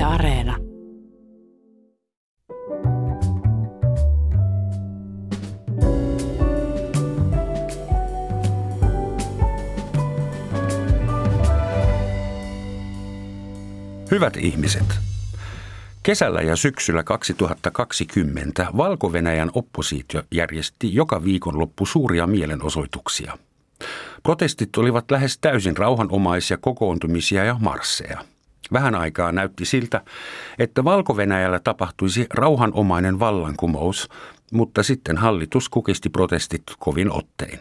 Yle Areena. Hyvät ihmiset, kesällä ja syksyllä 2020 Valko-Venäjän oppositio järjesti joka viikonloppu suuria mielenosoituksia. Protestit olivat lähes täysin rauhanomaisia kokoontumisia ja marsseja. Vähän aikaa näytti siltä, että Valko-Venäjällä tapahtuisi rauhanomainen vallankumous, mutta sitten hallitus kukisti protestit kovin ottein.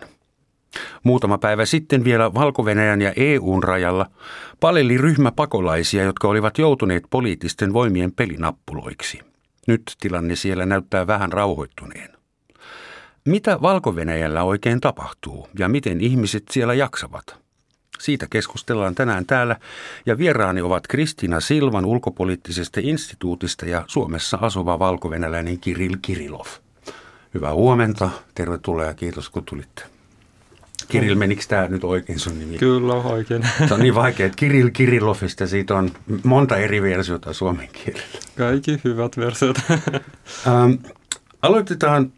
Muutama päivä sitten vielä valko ja EUn rajalla paleli ryhmä pakolaisia, jotka olivat joutuneet poliittisten voimien pelinappuloiksi. Nyt tilanne siellä näyttää vähän rauhoittuneen. Mitä valko oikein tapahtuu ja miten ihmiset siellä jaksavat? Siitä keskustellaan tänään täällä ja vieraani ovat Kristiina Silvan ulkopoliittisesta instituutista ja Suomessa asuva valkovenäläinen Kiril Kirilov. Hyvää huomenta, tervetuloa ja kiitos kun tulitte. Kirill, menikö tämä nyt oikein sun nimi? Kyllä, oikein. Se on niin vaikea, että Kirill Kirillovista siitä on monta eri versiota suomen kielellä. Kaikki hyvät versiot. ähm, aloitetaan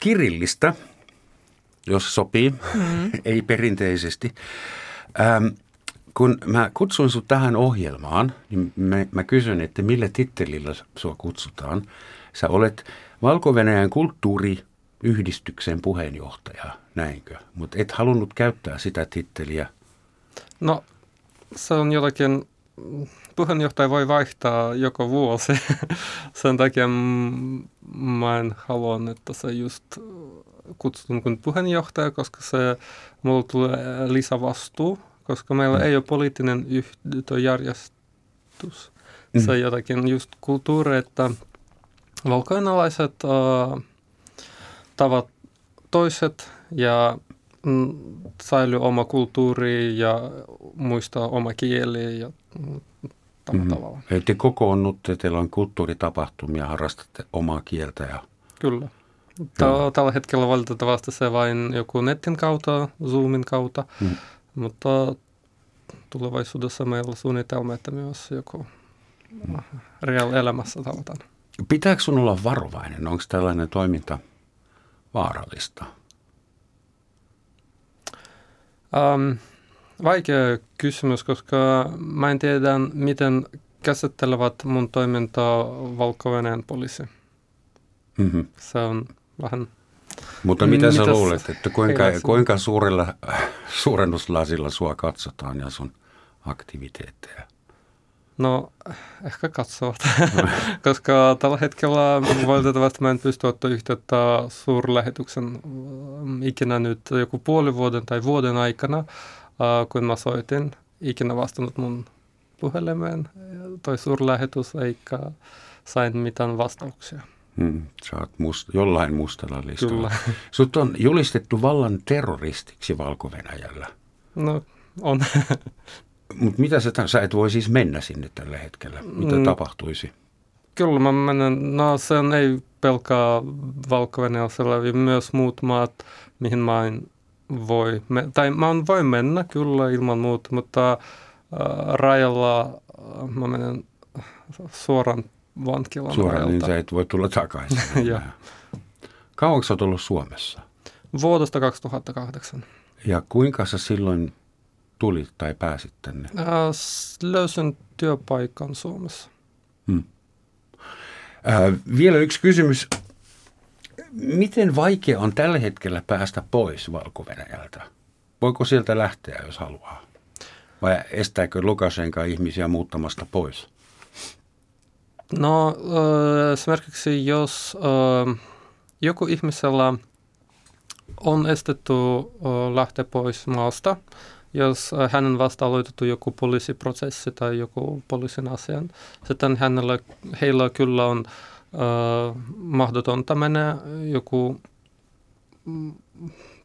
Kirillistä, jos sopii, mm-hmm. ei perinteisesti. Ähm, kun mä kutsuin sinut tähän ohjelmaan, niin mä, mä kysyn, että millä tittelillä sua kutsutaan. Sä olet Valko-Venäjän kulttuuriyhdistyksen puheenjohtaja, näinkö? Mutta et halunnut käyttää sitä titteliä. No, se on jotakin, puheenjohtaja voi vaihtaa joko vuosi. Sen takia mä en halua, että se just kutsutun kuin puheenjohtaja, koska se mulla tulee lisävastuu, koska meillä mm. ei ole poliittinen yhtiöjärjestys. Mm. Se on jotakin just kulttuuri, että valkoinalaiset uh, tavat toiset ja mm, säilyy oma kulttuuri ja muistaa oma kieli ja tällä mm. tavalla. Eli te kokoonnutte, teillä on kulttuuritapahtumia, harrastatte omaa kieltä ja... Kyllä. No. Tällä hetkellä valitettavasti se vain joku netin kautta, Zoomin kautta, mm. mutta tulevaisuudessa meillä on suunnitelma, että myös joku mm. real-elämässä tavataan. Pitääkö sun olla varovainen? Onko tällainen toiminta vaarallista? Um, vaikea kysymys, koska mä en tiedä, miten käsittelevät mun toimintaa valko poliisi. Mm-hmm. Se on vähän... Mutta mitä sä luulet, että kuinka, kuinka suurella suurennuslasilla sua katsotaan ja sun aktiviteetteja? No, ehkä katsovat, koska tällä hetkellä valitettavasti mä en pysty ottaa yhteyttä suurlähetyksen mm, ikinä nyt joku puoli vuoden tai vuoden aikana, kun mä soitin, ikinä vastannut mun puhelimeen toi suurlähetys, eikä sain mitään vastauksia. Hmm, sä oot must, jollain mustalla listalla. Kyllä. Sut on julistettu vallan terroristiksi valko -Venäjällä. No, on. Mutta mitä sä, sä et voi siis mennä sinne tällä hetkellä? Mitä mm, tapahtuisi? Kyllä mä menen. No se on ei pelkää valko myös muut maat, mihin mä en voi, me, tai mä voi mennä kyllä ilman muuta, mutta äh, rajalla äh, mä menen suoraan vankilan Suoraan, niin sä et voi tulla takaisin. Kauanko sä oot ollut Suomessa? Vuodesta 2008. Ja kuinka sä silloin tulit tai pääsit tänne? Äh, löysin työpaikan Suomessa. Hmm. Äh, vielä yksi kysymys. Miten vaikea on tällä hetkellä päästä pois valko? Voiko sieltä lähteä, jos haluaa? Vai estääkö Lukashenka ihmisiä muuttamasta pois? No äh, esimerkiksi jos äh, joku ihmisellä on estetty äh, lähteä pois maasta, jos hänen vasta aloitettu joku poliisiprosessi tai joku poliisin asian, sitten hänellä, heillä kyllä on äh, mahdotonta mennä joku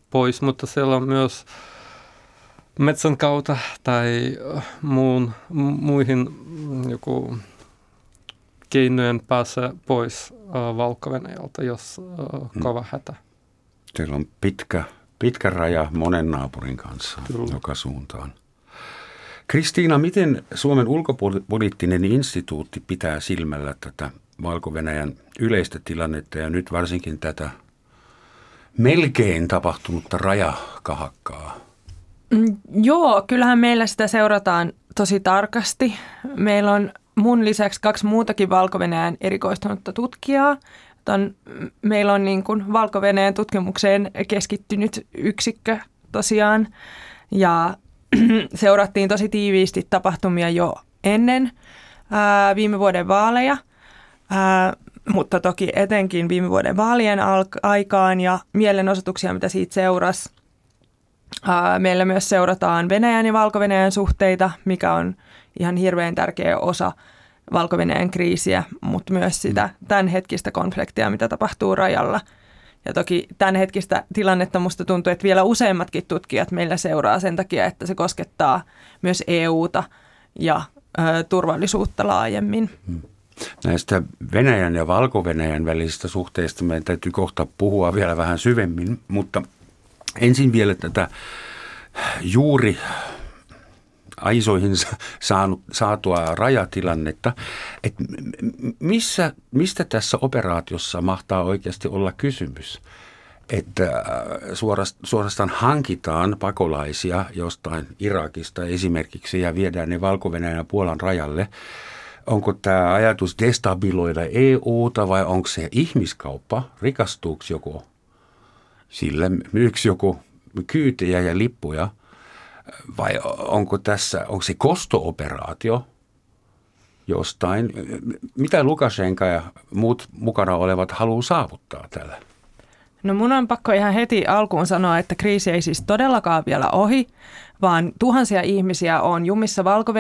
pois, mutta siellä on myös metsän kautta tai muun, muihin joku keinojen pääse pois äh, valko jos äh, kova hätä. Teillä on pitkä, pitkä raja monen naapurin kanssa Kyllä. joka suuntaan. Kristiina, miten Suomen ulkopoliittinen instituutti pitää silmällä tätä valko yleistä tilannetta ja nyt varsinkin tätä melkein tapahtunutta rajakahakkaa? Mm, joo, kyllähän meillä sitä seurataan tosi tarkasti. Meillä on mun lisäksi kaksi muutakin valko erikoistunutta tutkijaa. Ton, meillä on niin valko tutkimukseen keskittynyt yksikkö tosiaan ja seurattiin tosi tiiviisti tapahtumia jo ennen ää, viime vuoden vaaleja, ää, mutta toki etenkin viime vuoden vaalien alk- aikaan ja mielenosoituksia, mitä siitä seurasi. Ää, meillä myös seurataan Venäjän ja valko suhteita, mikä on ihan hirveän tärkeä osa valko kriisiä, mutta myös sitä tämänhetkistä konfliktia, mitä tapahtuu rajalla – ja toki tämän hetkistä tilannetta musta tuntuu, että vielä useimmatkin tutkijat meillä seuraa sen takia, että se koskettaa myös EUta ja ö, turvallisuutta laajemmin. Hmm. Näistä Venäjän ja Valko-Venäjän välisistä suhteista meidän täytyy kohta puhua vielä vähän syvemmin, mutta ensin vielä tätä juuri aisoihin saanut, saatua rajatilannetta, että missä, mistä tässä operaatiossa mahtaa oikeasti olla kysymys? Että äh, suorastaan hankitaan pakolaisia jostain Irakista esimerkiksi ja viedään ne valko ja Puolan rajalle. Onko tämä ajatus destabiloida EUta vai onko se ihmiskauppa? Rikastuuko joku sille? Myyks joku kyytejä ja lippuja – vai onko tässä, onko se kostooperaatio jostain? Mitä Lukashenka ja muut mukana olevat haluaa saavuttaa tällä? No mun on pakko ihan heti alkuun sanoa, että kriisi ei siis todellakaan vielä ohi, vaan tuhansia ihmisiä on jumissa valko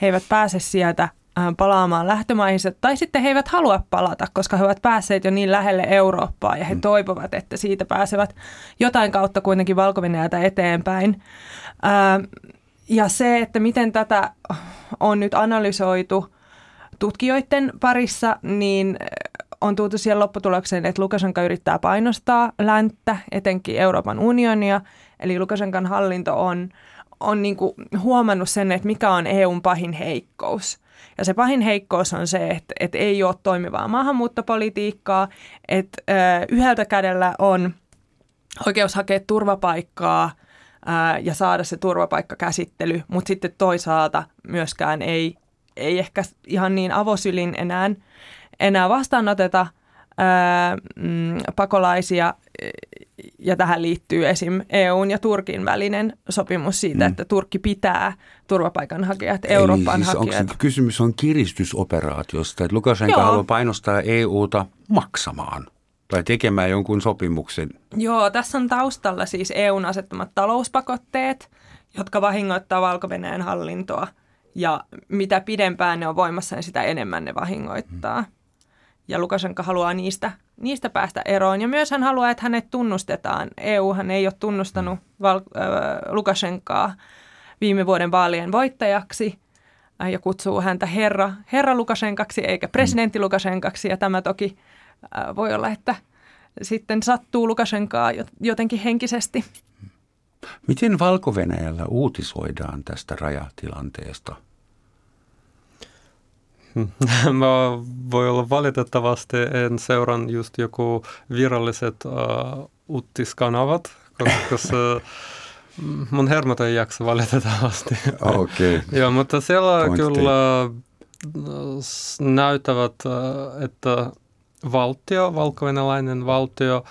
He eivät pääse sieltä palaamaan lähtömaihinsa, tai sitten he eivät halua palata, koska he ovat päässeet jo niin lähelle Eurooppaa ja he mm. toivovat, että siitä pääsevät jotain kautta kuitenkin valko eteenpäin. Ja se, että miten tätä on nyt analysoitu tutkijoiden parissa, niin on tultu siihen lopputulokseen, että Lukashenka yrittää painostaa länttä, etenkin Euroopan unionia. Eli Lukashenkan hallinto on, on niin huomannut sen, että mikä on EUn pahin heikkous – ja se pahin heikkous on se, että, että ei ole toimivaa maahanmuuttopolitiikkaa, että yhdeltä kädellä on oikeus hakea turvapaikkaa ja saada se turvapaikkakäsittely, mutta sitten toisaalta myöskään ei, ei ehkä ihan niin avosylin enää, enää vastaanoteta mm, pakolaisia ja tähän liittyy esim. EUn ja Turkin välinen sopimus siitä, mm. että Turkki pitää turvapaikanhakijat, Euroopan siis hakijat. Onko kysymys on kiristysoperaatiosta, että Lukashenka haluaa painostaa EUta maksamaan tai tekemään jonkun sopimuksen? Joo, tässä on taustalla siis EUn asettamat talouspakotteet, jotka vahingoittaa valko hallintoa. Ja mitä pidempään ne on voimassa, niin sitä enemmän ne vahingoittaa. Mm. Ja Lukashenka haluaa niistä niistä päästä eroon. Ja myös hän haluaa, että hänet tunnustetaan. EUhan ei ole tunnustanut Val- äh, Lukashenkaa viime vuoden vaalien voittajaksi äh, ja kutsuu häntä herra, herra Lukashenkaksi eikä presidentti Lukashenkaksi. Ja tämä toki äh, voi olla, että sitten sattuu Lukashenkaa jotenkin henkisesti. Miten valko uutisoidaan tästä rajatilanteesta? Mä voi olla valitettavasti en seuran just joku viralliset uh, uutiskanavat, koska mun hermot ei jaksa valitettavasti. Okei. Okay. Joo, mutta siellä Point kyllä näyttävät, että valtio, valko valtio,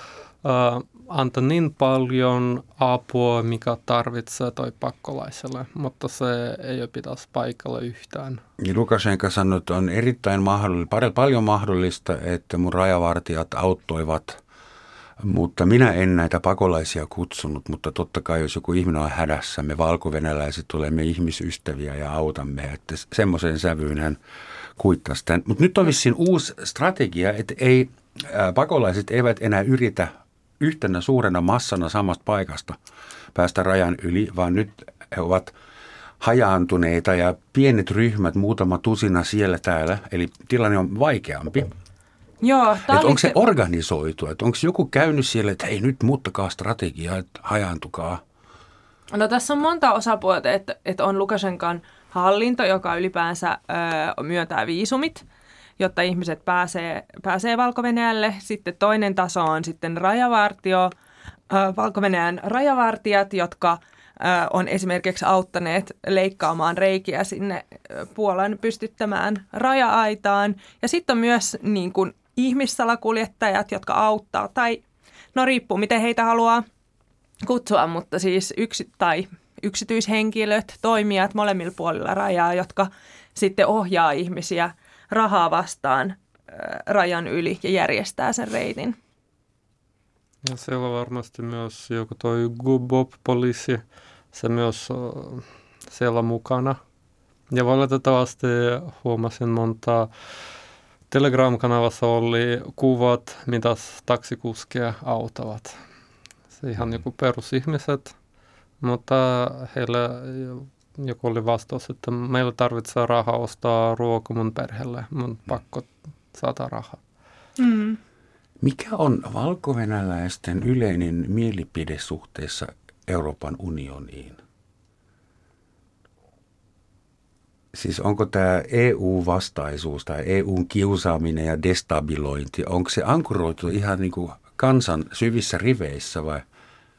anta niin paljon apua, mikä tarvitsee toi pakkolaiselle, mutta se ei ole pitäisi paikalla yhtään. Niin Lukashenka sanoi, että on erittäin mahdollista, paljon mahdollista, että mun rajavartijat auttoivat, mutta minä en näitä pakolaisia kutsunut, mutta totta kai jos joku ihminen on hädässä, me valkovenäläiset olemme ihmisystäviä ja autamme, että semmoisen sävyyn hän kuittasi tämän. Mutta nyt on vissiin uusi strategia, että ei, pakolaiset eivät enää yritä yhtenä suurena massana samasta paikasta päästä rajan yli, vaan nyt he ovat hajaantuneita ja pienet ryhmät, muutama tusina siellä täällä, eli tilanne on vaikeampi. Joo, että onko se organisoitu, että onko joku käynyt siellä, että hei nyt muuttakaa strategiaa, että hajaantukaa? No tässä on monta osapuolta, että, että on Lukashenkan hallinto, joka ylipäänsä ö, myöntää viisumit, jotta ihmiset pääsee, pääsee valko Sitten toinen taso on sitten rajavartio, valko rajavartijat, jotka on esimerkiksi auttaneet leikkaamaan reikiä sinne Puolan pystyttämään raja-aitaan. Ja sitten on myös niin kuin, ihmissalakuljettajat, jotka auttaa, tai no riippuu miten heitä haluaa kutsua, mutta siis yksi, tai yksityishenkilöt, toimijat molemmilla puolilla rajaa, jotka sitten ohjaa ihmisiä rahaa vastaan rajan yli ja järjestää sen reitin. Ja siellä varmasti myös joku toi Gubob-poliisi, se myös siellä mukana. Ja valitettavasti huomasin monta Telegram-kanavassa oli kuvat, mitä taksikuskeja autavat. Se ihan joku perusihmiset, mutta heille joku oli vastaus, että meillä tarvitsee rahaa ostaa ruoka mun perheelle, mun pakko saada rahaa. Mm. Mikä on valkovenäläisten yleinen mielipide suhteessa Euroopan unioniin? Siis onko tämä EU-vastaisuus tai EUn kiusaaminen ja destabilointi, onko se ankuroitu ihan niin kuin kansan syvissä riveissä vai,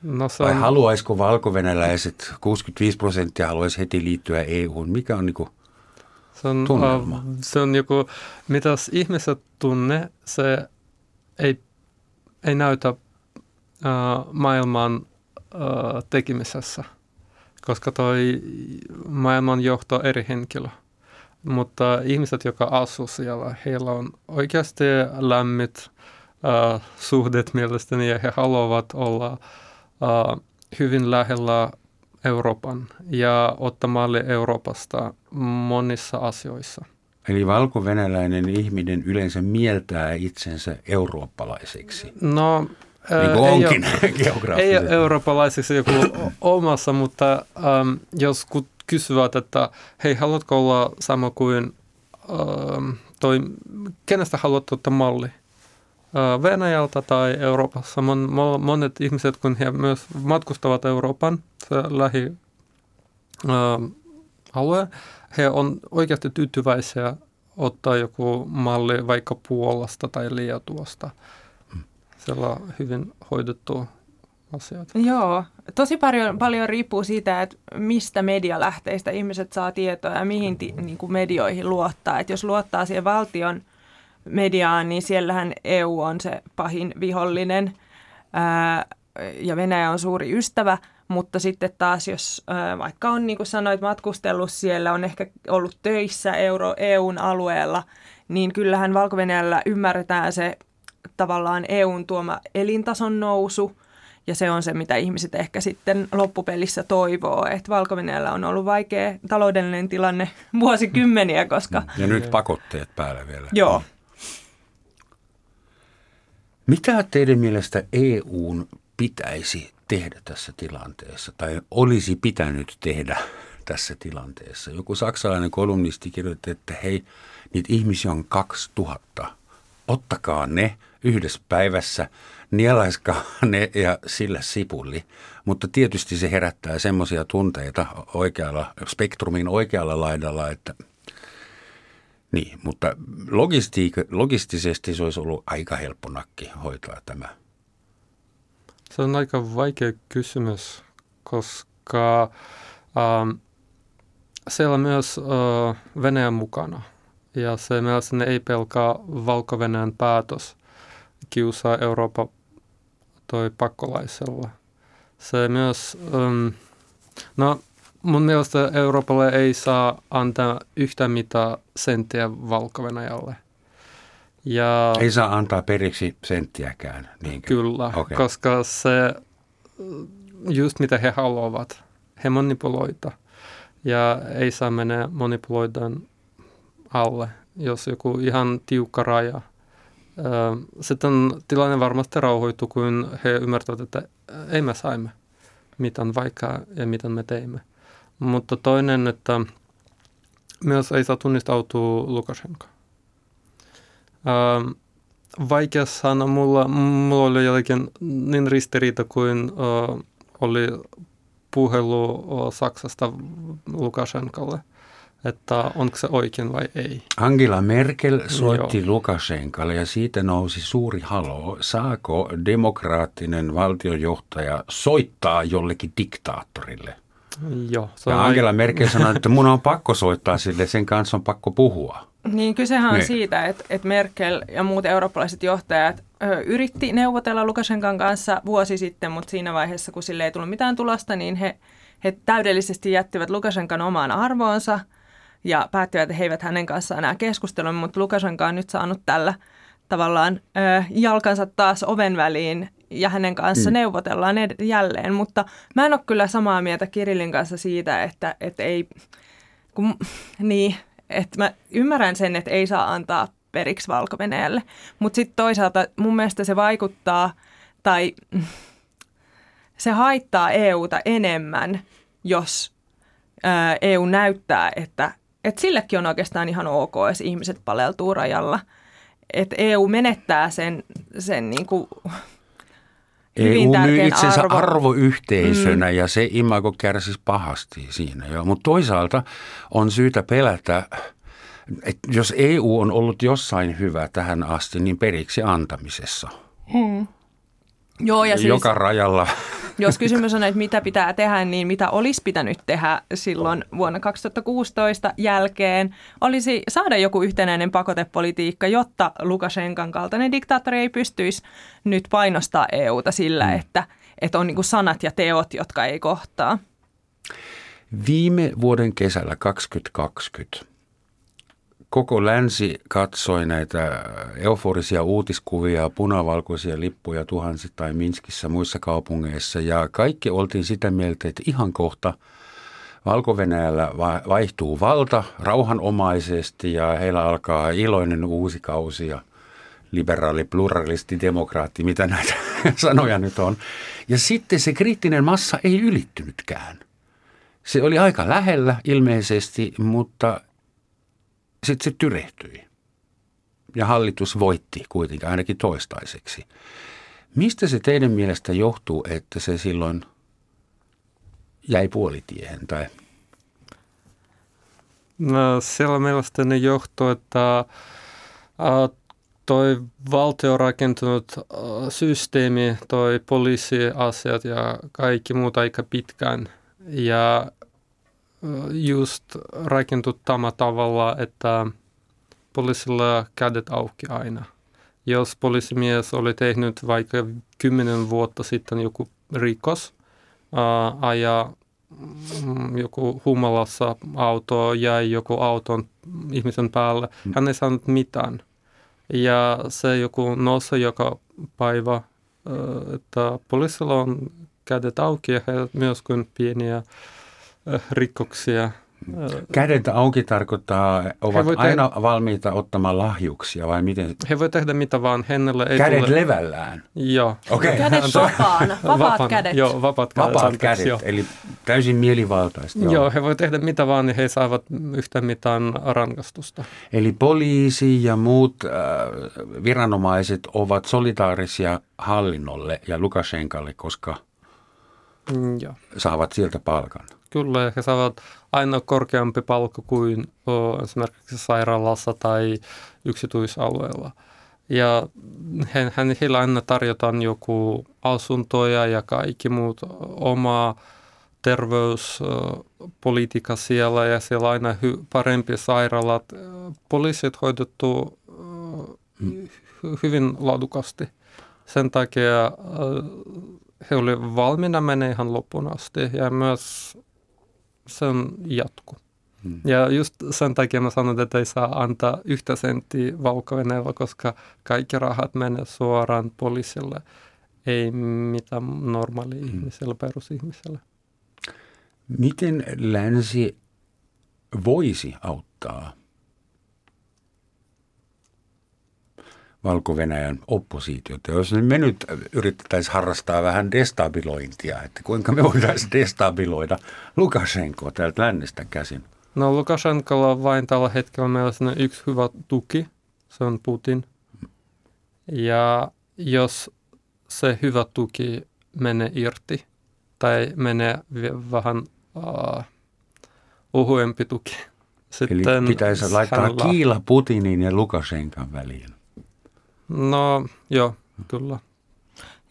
no se on... vai haluaisiko valkovenäläiset, 65 prosenttia haluaisi heti liittyä EUun? Mikä on niin kuin se on, tunnelma? Uh, se on joku, mitä ihmiset tunne, se ei, ei näytä uh, maailman uh, tekemisessä – koska toi maailman johto eri henkilö. Mutta ihmiset, jotka asuu siellä, heillä on oikeasti lämmit äh, suhdet mielestäni ja he haluavat olla äh, hyvin lähellä Euroopan ja ottaa malli Euroopasta monissa asioissa. Eli valko-venäläinen ihminen yleensä mieltää itsensä eurooppalaiseksi. No niin kuin onkin ole, Ei ole eurooppalaisiksi joku omassa, mutta um, jos kysyvät, että hei, haluatko olla sama kuin um, toi, kenestä haluat ottaa malli? Venäjältä tai Euroopassa. Mon, monet ihmiset, kun he myös matkustavat Euroopan, se lähi alue, he on oikeasti tyytyväisiä ottaa joku malli vaikka Puolasta tai Liettuasta siellä hyvin hoidettu asiat. Joo, tosi paljon, paljon riippuu siitä, että mistä medialähteistä ihmiset saa tietoa ja mihin ti, niin kuin medioihin luottaa. Et jos luottaa siihen valtion mediaan, niin siellähän EU on se pahin vihollinen ää, ja Venäjä on suuri ystävä, mutta sitten taas jos ää, vaikka on niin kuin sanoit matkustellut siellä, on ehkä ollut töissä Euro, EUn alueella, niin kyllähän valko ymmärretään se tavallaan EUn tuoma elintason nousu, ja se on se, mitä ihmiset ehkä sitten loppupelissä toivoo. Että valko on ollut vaikea taloudellinen tilanne vuosikymmeniä, koska... Ja nyt pakotteet päällä vielä. Joo. Mitä teidän mielestä EUn pitäisi tehdä tässä tilanteessa, tai olisi pitänyt tehdä tässä tilanteessa? Joku saksalainen kolumnisti kirjoitti, että hei, niitä ihmisiä on 2000. Ottakaa ne yhdessä päivässä, nielaiskaa ne ja sillä sipulli. Mutta tietysti se herättää semmoisia tunteita oikealla, spektrumin oikealla laidalla, että niin, mutta logistisesti se olisi ollut aika helppo nakki hoitaa tämä. Se on aika vaikea kysymys, koska ähm, siellä on myös äh, Venäjän mukana. Ja se mielestäni ei pelkaa valko päätös, kiusaa Euroopan toi pakkolaisella. Se myös, um, no mun mielestä Euroopalle ei saa antaa yhtä mitään senttiä valko ja, ei saa antaa periksi senttiäkään. Niinkö? Kyllä, okay. koska se just mitä he haluavat, he manipuloita. Ja ei saa mennä manipuloidan alle, jos joku ihan tiukka raja – sitten tilanne varmasti rauhoituu, kun he ymmärtävät, että ei me saimme, mitä vaikka ja mitä me teimme. Mutta toinen, että myös ei saa tunnistautua Lukashenko. vaikea sana, mulla, mulla oli jotenkin niin ristiriita kuin oli puhelu Saksasta Lukashenkalle, että onko se oikein vai ei. Angela Merkel soitti Joo. Lukashenkalle ja siitä nousi suuri halo. Saako demokraattinen valtiojohtaja soittaa jollekin diktaattorille? Joo. Se ja Angela aika... Merkel sanoi, että mun on pakko soittaa sille, sen kanssa on pakko puhua. Niin kysehän on niin. siitä, että, että Merkel ja muut eurooppalaiset johtajat ö, yritti neuvotella Lukashenkan kanssa vuosi sitten, mutta siinä vaiheessa, kun sille ei tullut mitään tulosta, niin he, he täydellisesti jättivät Lukashenkan omaan arvoonsa ja päättivät, että he eivät hänen kanssaan enää keskustella, mutta Lukashenka on nyt saanut tällä tavallaan ö, jalkansa taas oven väliin ja hänen kanssa mm. neuvotellaan jälleen, mutta mä en ole kyllä samaa mieltä Kirillin kanssa siitä, että, että ei, kun, niin, että mä ymmärrän sen, että ei saa antaa periksi valko mutta sitten toisaalta mun mielestä se vaikuttaa tai se haittaa EUta enemmän, jos EU näyttää, että, että sillekin on oikeastaan ihan ok, jos ihmiset paleltuu rajalla. Että EU menettää sen, sen niin kuin EU myy itsensä arvo. arvoyhteisönä mm. ja se imago kärsisi pahasti siinä. Jo. Mutta toisaalta on syytä pelätä, että jos EU on ollut jossain hyvä tähän asti, niin periksi antamisessa. Hmm. Joo, ja siis, Joka rajalla. Jos kysymys on, että mitä pitää tehdä, niin mitä olisi pitänyt tehdä silloin vuonna 2016 jälkeen, olisi saada joku yhtenäinen pakotepolitiikka, jotta Lukashenkan kaltainen diktaattori ei pystyisi nyt painostaa EUta sillä, mm. että, että on niin kuin sanat ja teot, jotka ei kohtaa. Viime vuoden kesällä 2020 koko länsi katsoi näitä euforisia uutiskuvia, punavalkoisia lippuja tuhansittain Minskissä muissa kaupungeissa ja kaikki oltiin sitä mieltä, että ihan kohta valko vaihtuu valta rauhanomaisesti ja heillä alkaa iloinen uusi kausi ja liberaali, pluralisti, demokraatti, mitä näitä sanoja nyt on. Ja sitten se kriittinen massa ei ylittynytkään. Se oli aika lähellä ilmeisesti, mutta sitten se tyrehtyi. Ja hallitus voitti kuitenkin ainakin toistaiseksi. Mistä se teidän mielestä johtuu, että se silloin jäi puolitiehen? Tai? No, siellä mielestäni johtuu, että toi valtio rakentunut systeemi, toi poliisiasiat ja kaikki muuta aika pitkään. Ja just tämä tavalla, että poliisilla kädet auki aina. Jos poliisimies oli tehnyt vaikka kymmenen vuotta sitten joku rikos, ää, aja mm, joku humalassa auto jäi joku auton ihmisen päälle, mm. hän ei saanut mitään. Ja se joku nousi joka päivä, että poliisilla on kädet auki ja he myös kuin pieniä Äh, rikkoksia. Kädet auki tarkoittaa, ovat aina tehdä, valmiita ottamaan lahjuksia vai miten? He voi tehdä mitä vaan, hennellä ei Kädet tule... levällään? Joo. Okay. Kädet vapaana, vapaat Vapaan, kädet. Joo, vapaat kädet. Vapaat kädet, joo. eli täysin mielivaltaista. Joo. joo, he voi tehdä mitä vaan, niin he saavat yhtä mitään rangastusta. Eli poliisi ja muut äh, viranomaiset ovat solitaarisia hallinnolle ja Lukashenkalle, koska mm, joo. saavat sieltä palkan. Kyllä, he saavat aina korkeampi palkka kuin o, esimerkiksi sairaalassa tai yksityisalueella. Ja he, hän, heillä aina tarjotaan joku asuntoja ja kaikki muut omaa terveyspolitiikka siellä ja siellä aina hy, parempi sairaalat. Poliisit hoidettu hmm. hyvin laadukasti. Sen takia he olivat valmiina menee ihan loppuun asti ja myös se on jatku. Hmm. Ja just sen takia mä sanon, että ei saa antaa yhtä senttiä valko koska kaikki rahat menee suoraan poliisille, ei mitään normaali hmm. ihmiselle, perusihmiselle. Miten länsi voisi auttaa Valko-Venäjän oppositiota. Jos me nyt yritettäisiin harrastaa vähän destabilointia, että kuinka me voitaisiin destabiloida Lukashenkoa täältä lännestä käsin? No Lukashenkolla on vain tällä hetkellä mielestäni yksi hyvä tuki, se on Putin. Ja jos se hyvä tuki menee irti, tai menee vähän uh, ohuempi tuki. Sitten Eli pitäisi laittaa hänellä... kiila Putinin ja Lukashenkan väliin. No joo, kyllä.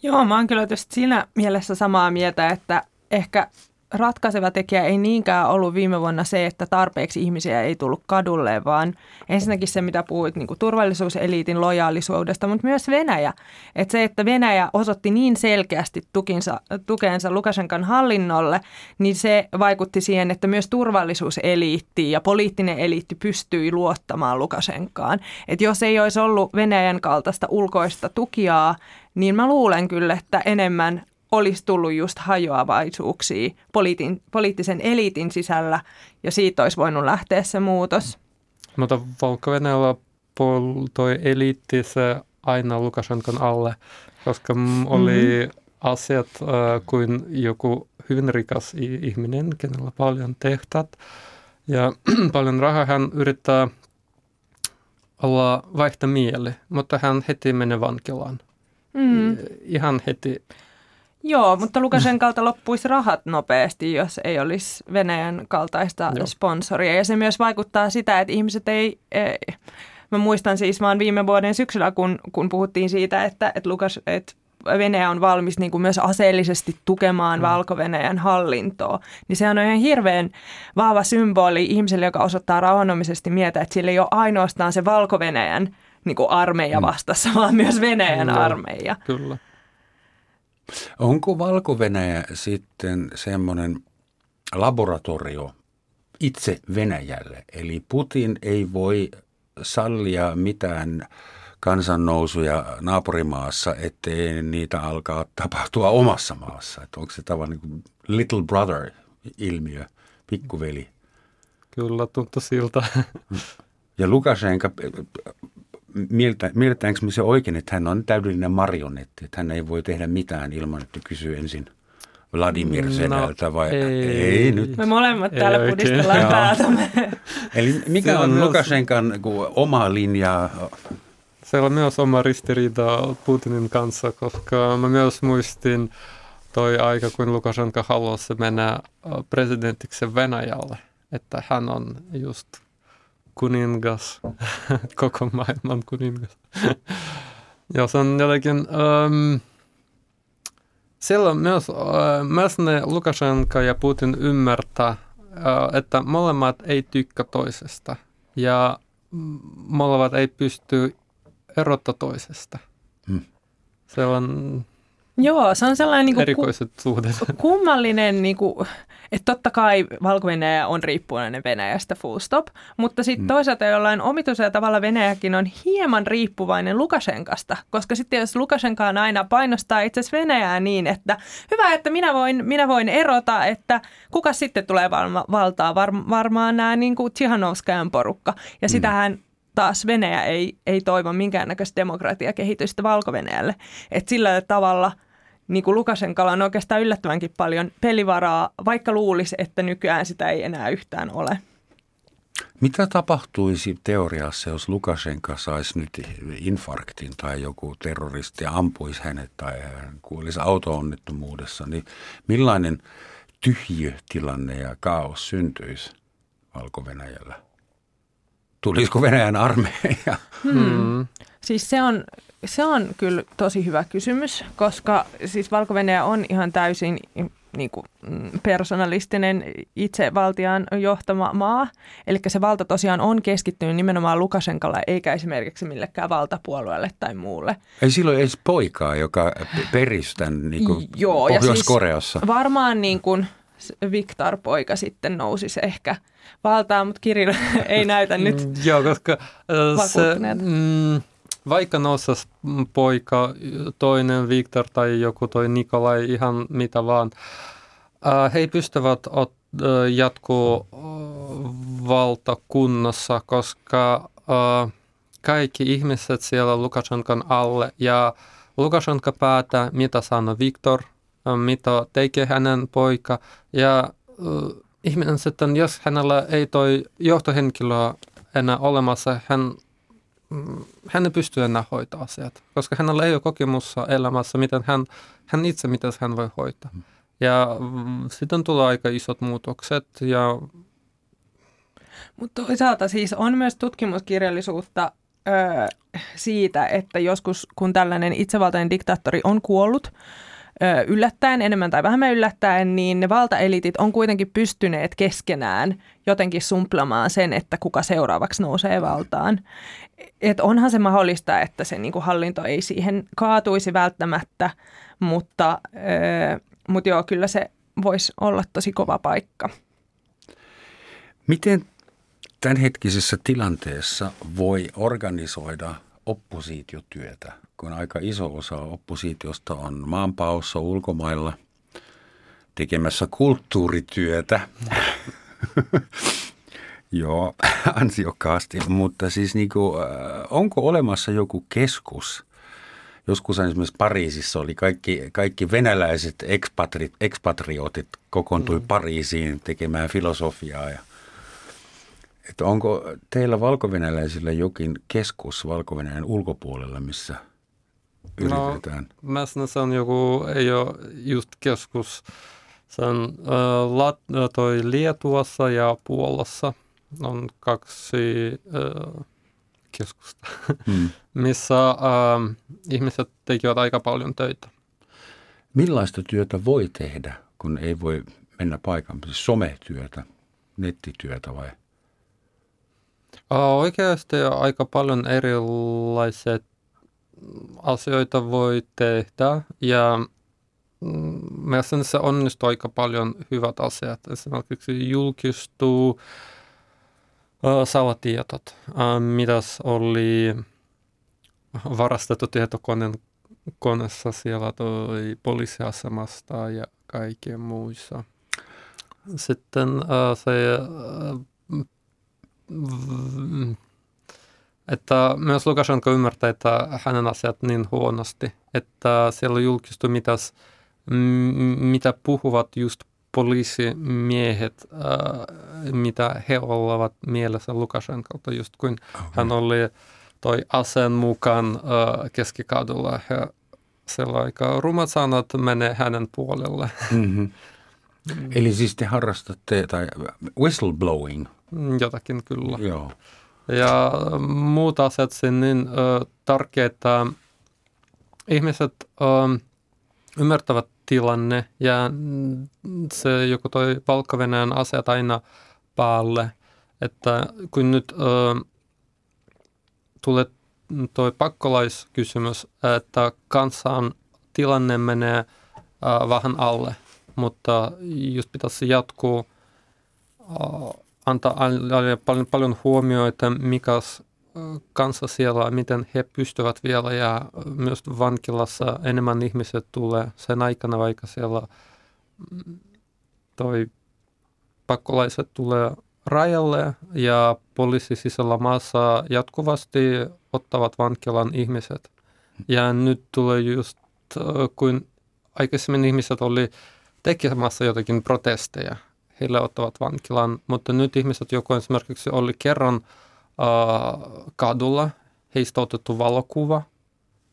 Joo, mä oon kyllä siinä mielessä samaa mieltä, että ehkä ratkaiseva tekijä ei niinkään ollut viime vuonna se, että tarpeeksi ihmisiä ei tullut kadulle, vaan ensinnäkin se, mitä puhuit niin kuin turvallisuuseliitin lojaalisuudesta, mutta myös Venäjä. Että se, että Venäjä osoitti niin selkeästi tukinsa, tukeensa Lukashenkan hallinnolle, niin se vaikutti siihen, että myös turvallisuuseliitti ja poliittinen eliitti pystyi luottamaan Lukashenkaan. Että jos ei olisi ollut Venäjän kaltaista ulkoista tukiaa, niin mä luulen kyllä, että enemmän olisi tullut just hajoavaisuuksia poliitin, poliittisen eliitin sisällä ja siitä olisi voinut lähteä se muutos. Mutta Valko-Venäjällä toi eliitti se aina Lukashenkan alle, koska oli mm-hmm. asiat äh, kuin joku hyvin rikas ihminen, kenellä paljon tehtat ja paljon rahaa. Hän yrittää olla vaihtaa mieli, mutta hän heti menee vankilaan. Mm. Ihan heti Joo, mutta Lukasen kalta loppuisi rahat nopeasti, jos ei olisi Venäjän kaltaista Joo. sponsoria. Ja se myös vaikuttaa sitä, että ihmiset ei, ei mä muistan siis vaan viime vuoden syksyllä, kun, kun puhuttiin siitä, että, että, Lukas, että Venäjä on valmis niin kuin myös aseellisesti tukemaan mm. Valko-Venäjän hallintoa, niin sehän on ihan hirveän vahva symboli ihmiselle, joka osoittaa rauhanomaisesti mieltä, että sillä ei ole ainoastaan se Valko-Venäjän niin kuin armeija mm. vastassa, mm. vaan myös Venäjän mm. armeija. Kyllä. Onko valko sitten semmoinen laboratorio itse Venäjälle? Eli Putin ei voi sallia mitään kansannousuja naapurimaassa, ettei niitä alkaa tapahtua omassa maassa. Että onko se tavallaan niin little brother-ilmiö, pikkuveli? Kyllä, tuntuu siltä. Ja Lukashenka mieltä, mielletäänkö me se oikein, että hän on täydellinen marionetti, että hän ei voi tehdä mitään ilman, että kysyy ensin Vladimir Senältä no, vai ei, ei nyt? Me molemmat ei täällä pudistellaan päätämme. Eli mikä on, on Lukashenkan oma linja? Se on myös oma ristiriita Putinin kanssa, koska mä myös muistin toi aika, kun Lukashenka halusi mennä presidentiksi Venäjälle, että hän on just – kuningas, koko maailman kuningas. ja se on jotenkin, um, silloin myös, uh, myös ne Lukashenka ja Putin ymmärtää, uh, että molemmat ei tykkä toisesta ja molemmat ei pysty erottaa toisesta. Hmm. Se on Joo, se on sellainen niin kuin erikoiset ku, suhteet. kummallinen, niin kuin, että totta kai valko on riippuvainen Venäjästä full stop, mutta sitten mm. toisaalta jollain omituisella tavalla Venäjäkin on hieman riippuvainen Lukashenkasta, koska sitten jos Lukashenka on aina painostaa itse asiassa Venäjää niin, että hyvä, että minä voin, minä voin erota, että kuka sitten tulee valma, valtaa, Var, varmaan nämä niin kuin Tsihanovskajan porukka. Ja mm. sitähän taas Venäjä ei, ei toivo minkäännäköistä demokratiakehitystä valko Että sillä tavalla – niin kuin Lukasenkalla on oikeastaan yllättävänkin paljon pelivaraa, vaikka luulisi, että nykyään sitä ei enää yhtään ole. Mitä tapahtuisi teoriassa, jos Lukashenka saisi nyt infarktin tai joku terroristi ampuisi hänet tai hän kuulisi auto-onnettomuudessa, niin millainen tyhjötilanne ja kaos syntyisi Valko-Venäjällä? Tulisiko Venäjän armeija? Hmm. Siis se on se on kyllä tosi hyvä kysymys, koska siis valko on ihan täysin niin kuin, mm, personalistinen itsevaltiaan johtama maa. Eli se valta tosiaan on keskittynyt nimenomaan Lukashenkalle, eikä esimerkiksi millekään valtapuolueelle tai muulle. Ei silloin edes poikaa, joka perisi tämän niin kuin Joo, Pohjois-Koreassa. Siis varmaan niin kuin Viktor-poika sitten nousisi ehkä valtaan, mutta Kirill ei näytä nyt Joo, koska äh, se, mm, vaikka nousas poika, toinen Viktor tai joku toi Nikolai, ihan mitä vaan, äh, he pystyvät ot, äh, jatkuu valtakunnassa, koska kaikki ihmiset siellä Lukashenkan alle ja Lukashenka päättää, mitä sanoo Viktor, mitä tekee hänen poika ja ihminen sitten, jos hänellä ei toi johtohenkilöä enää olemassa, hän Mm, hän ei pysty enää hoitaa asiat, koska hänellä ei ole kokemusta elämässä, miten hän, hän itse, miten hän voi hoitaa. Mm. Ja sitten tulee aika isot muutokset ja mutta toisaalta siis on myös tutkimuskirjallisuutta öö, siitä, että joskus kun tällainen itsevaltainen diktaattori on kuollut, yllättäen, enemmän tai vähemmän yllättäen, niin ne valtaelitit on kuitenkin pystyneet keskenään jotenkin sumplamaan sen, että kuka seuraavaksi nousee valtaan. Et onhan se mahdollista, että se niinku hallinto ei siihen kaatuisi välttämättä, mutta, mutta joo, kyllä se voisi olla tosi kova paikka. Miten tämänhetkisessä tilanteessa voi organisoida oppositiotyötä, kun aika iso osa oppositiosta on maanpaossa ulkomailla tekemässä kulttuurityötä. Joo, ansiokkaasti, mutta siis niin kuin, äh, onko olemassa joku keskus? Joskus esimerkiksi Pariisissa oli kaikki, kaikki venäläiset ekspatri, ekspatriotit kokoontui mm. Pariisiin tekemään filosofiaa ja – että onko teillä valkovenäläisillä jokin keskus valko ulkopuolella, missä yritetään? No, mä sanon, se on joku, ei ole just keskus. Se on äh, Lat, toi Lietuassa ja Puolassa on kaksi äh, keskusta, hmm. missä äh, ihmiset tekevät aika paljon töitä. Millaista työtä voi tehdä, kun ei voi mennä paikan Siis sometyötä, nettityötä vai – Oikeasti aika paljon erilaisia asioita voi tehdä ja mm, mielestäni se onnistuu aika paljon hyvät asiat. Esimerkiksi julkistuu salatietot, mitäs oli varastettu tietokoneen koneessa siellä toi poliisiasemasta ja kaikkien muissa. Sitten se että myös Lukashenko ymmärtää, että hänen asiat niin huonosti, että siellä julkistui mitäs, mitä puhuvat just poliisimiehet, äh, mitä he ovat mielessä Lukashenkolta, just kun okay. hän oli toi aseen mukaan äh, keskikadulla ja siellä aika rumat sanat menee hänen puolelle. Mm-hmm. Eli siis te harrastatte, tai whistleblowing Mm, jotakin kyllä. Joo. Ja muut asiat sen niin ö, tärkeitä. Ihmiset ö, ymmärtävät tilanne ja se joku toi valko asiat aina päälle, että kun nyt ö, tulee toi pakkolaiskysymys, että kansan tilanne menee ö, vähän alle, mutta just pitäisi jatkuu antaa paljon, paljon huomioita, mikä kanssa siellä, miten he pystyvät vielä ja myös vankilassa enemmän ihmiset tulee sen aikana, vaikka siellä mm, toi pakkolaiset tulee rajalle ja poliisi sisällä maassa jatkuvasti ottavat vankilan ihmiset. Ja nyt tulee just, kun aikaisemmin ihmiset oli tekemässä jotakin protesteja, heille ottavat vankilaan, mutta nyt ihmiset, joku esimerkiksi oli kerran äh, kadulla, heistä otettu valokuva,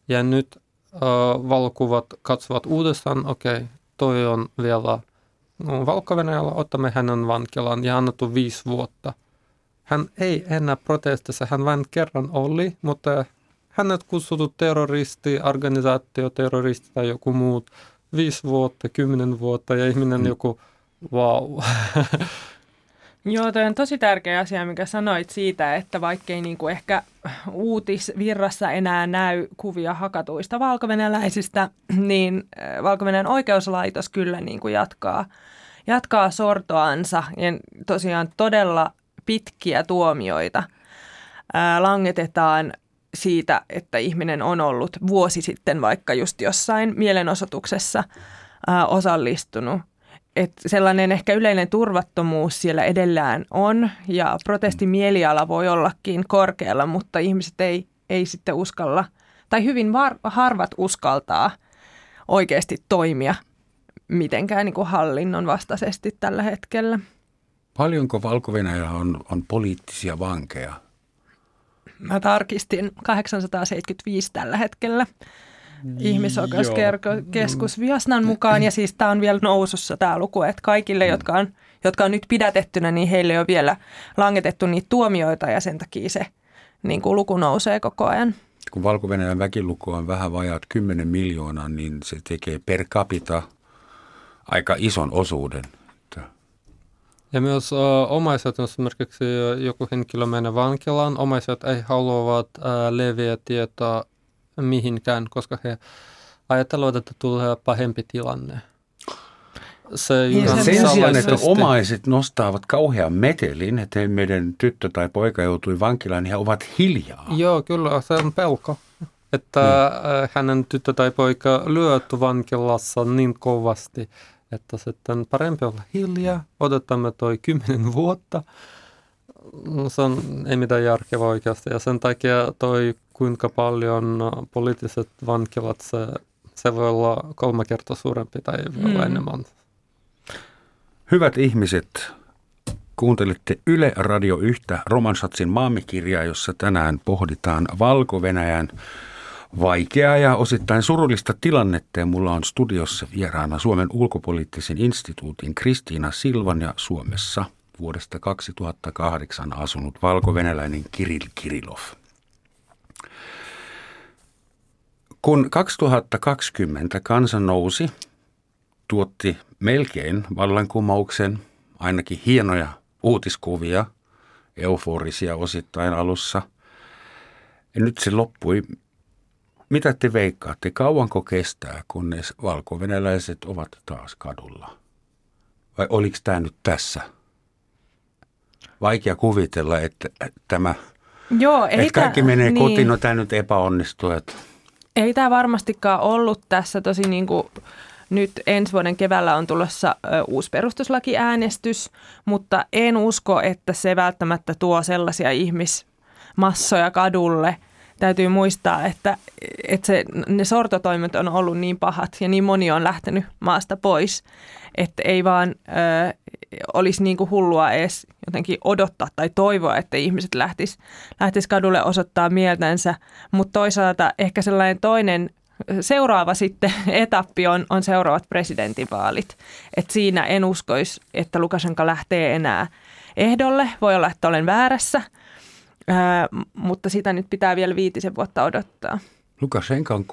ja nyt äh, valokuvat katsovat uudestaan, okei, okay, toi on vielä no, valko otamme hänen vankilaan ja annettu viisi vuotta. Hän ei enää protestissa, hän vain kerran oli, mutta hänet kutsuttu terroristi, organisaatio, terroristi tai joku muut, viisi vuotta, kymmenen vuotta ja ihminen mm. joku Wow. Joo, toi on tosi tärkeä asia, mikä sanoit siitä, että vaikkei niinku ehkä uutisvirrassa enää näy kuvia hakatuista valkovenäläisistä, niin valko oikeuslaitos kyllä niinku jatkaa, jatkaa sortoansa ja tosiaan todella pitkiä tuomioita ää, langetetaan siitä, että ihminen on ollut vuosi sitten vaikka just jossain mielenosoituksessa ää, osallistunut että sellainen ehkä yleinen turvattomuus siellä edellään on ja protestimieliala voi ollakin korkealla, mutta ihmiset ei, ei sitten uskalla tai hyvin var, harvat uskaltaa oikeasti toimia mitenkään niin kuin hallinnon vastaisesti tällä hetkellä. Paljonko valko on, on poliittisia vankeja? Mä tarkistin 875 tällä hetkellä. Ihmisoikeuskeskus Viasnan mukaan. Ja siis tämä on vielä nousussa tämä luku, että kaikille, jotka on, jotka on nyt pidätettynä, niin heille on vielä langetettu niitä tuomioita ja sen takia se niin kuin luku nousee koko ajan. Kun valko väkiluku on vähän vajaat 10 miljoonaa, niin se tekee per capita aika ison osuuden – ja myös uh, omaiset, esimerkiksi joku henkilö menee vankilaan, omaiset ei haluavat uh, leviä tietoa mihinkään, koska he ajattelevat, että tulee pahempi tilanne. Se ja sen sijaan, että omaiset nostavat kauhean metelin, että meidän tyttö tai poika joutui vankilaan, niin he ovat hiljaa. Joo, kyllä, se on pelko. Että hmm. hänen tyttö tai poika lyöty vankilassa niin kovasti, että sitten parempi olla hiljaa, odotamme toi kymmenen vuotta. No, se on ei mitään järkevää oikeasti ja sen takia toi kuinka paljon poliittiset vankilat, se, se voi olla kolme kertaa suurempi tai olla mm. enemmän. Hyvät ihmiset, kuuntelette Yle Radio yhtä Romansatsin maamikirjaa, jossa tänään pohditaan Valko-Venäjän vaikeaa ja osittain surullista tilannetta ja mulla on studiossa vieraana Suomen ulkopoliittisen instituutin Kristiina Silvan ja Suomessa vuodesta 2008 asunut valko-venäläinen Kirill Kirilov. Kun 2020 kansa nousi, tuotti melkein vallankumouksen, ainakin hienoja uutiskuvia, euforisia osittain alussa. Ja nyt se loppui mitä te veikkaatte, kauanko kestää, kunnes valkovenäläiset ovat taas kadulla? Vai oliko tämä nyt tässä? Vaikea kuvitella, että tämä, Joo, että kaikki menee niin. kotiin, no tämä nyt epäonnistuu. Että... Ei tämä varmastikaan ollut tässä tosi niin kuin nyt ensi vuoden keväällä on tulossa uusi perustuslakiäänestys, mutta en usko, että se välttämättä tuo sellaisia ihmismassoja kadulle – täytyy muistaa, että, että se, ne sortotoimet on ollut niin pahat ja niin moni on lähtenyt maasta pois, että ei vaan ö, olisi niin kuin hullua edes jotenkin odottaa tai toivoa, että ihmiset lähtis, lähtis kadulle osoittaa mieltänsä, mutta toisaalta ehkä sellainen toinen seuraava sitten etappi on, on seuraavat presidentinvaalit. Et siinä en uskoisi, että Lukashenka lähtee enää ehdolle. Voi olla, että olen väärässä – Ää, mutta sitä nyt pitää vielä viitisen vuotta odottaa. Lukashenka on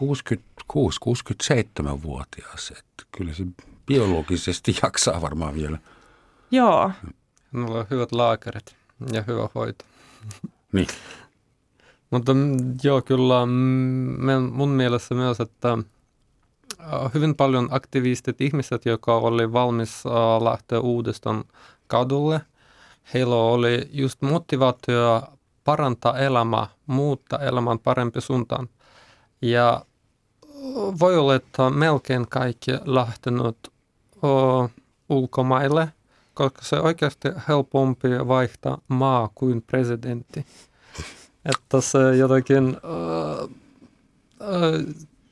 66-67-vuotias, että kyllä se biologisesti jaksaa varmaan vielä. Joo. Minulla on hyvät laakerit ja hyvä hoito. Niin. Mutta joo, kyllä mun mielestä myös, että äh, hyvin paljon aktivistit, ihmiset, jotka oli valmis äh, lähteä uudestaan kadulle, heillä oli just motivaatio parantaa elämää, muuttaa elämän parempi suuntaan. Ja voi olla, että melkein kaikki lähtenyt o, ulkomaille, koska se oikeasti helpompi vaihtaa maa kuin presidentti. Että se jotenkin,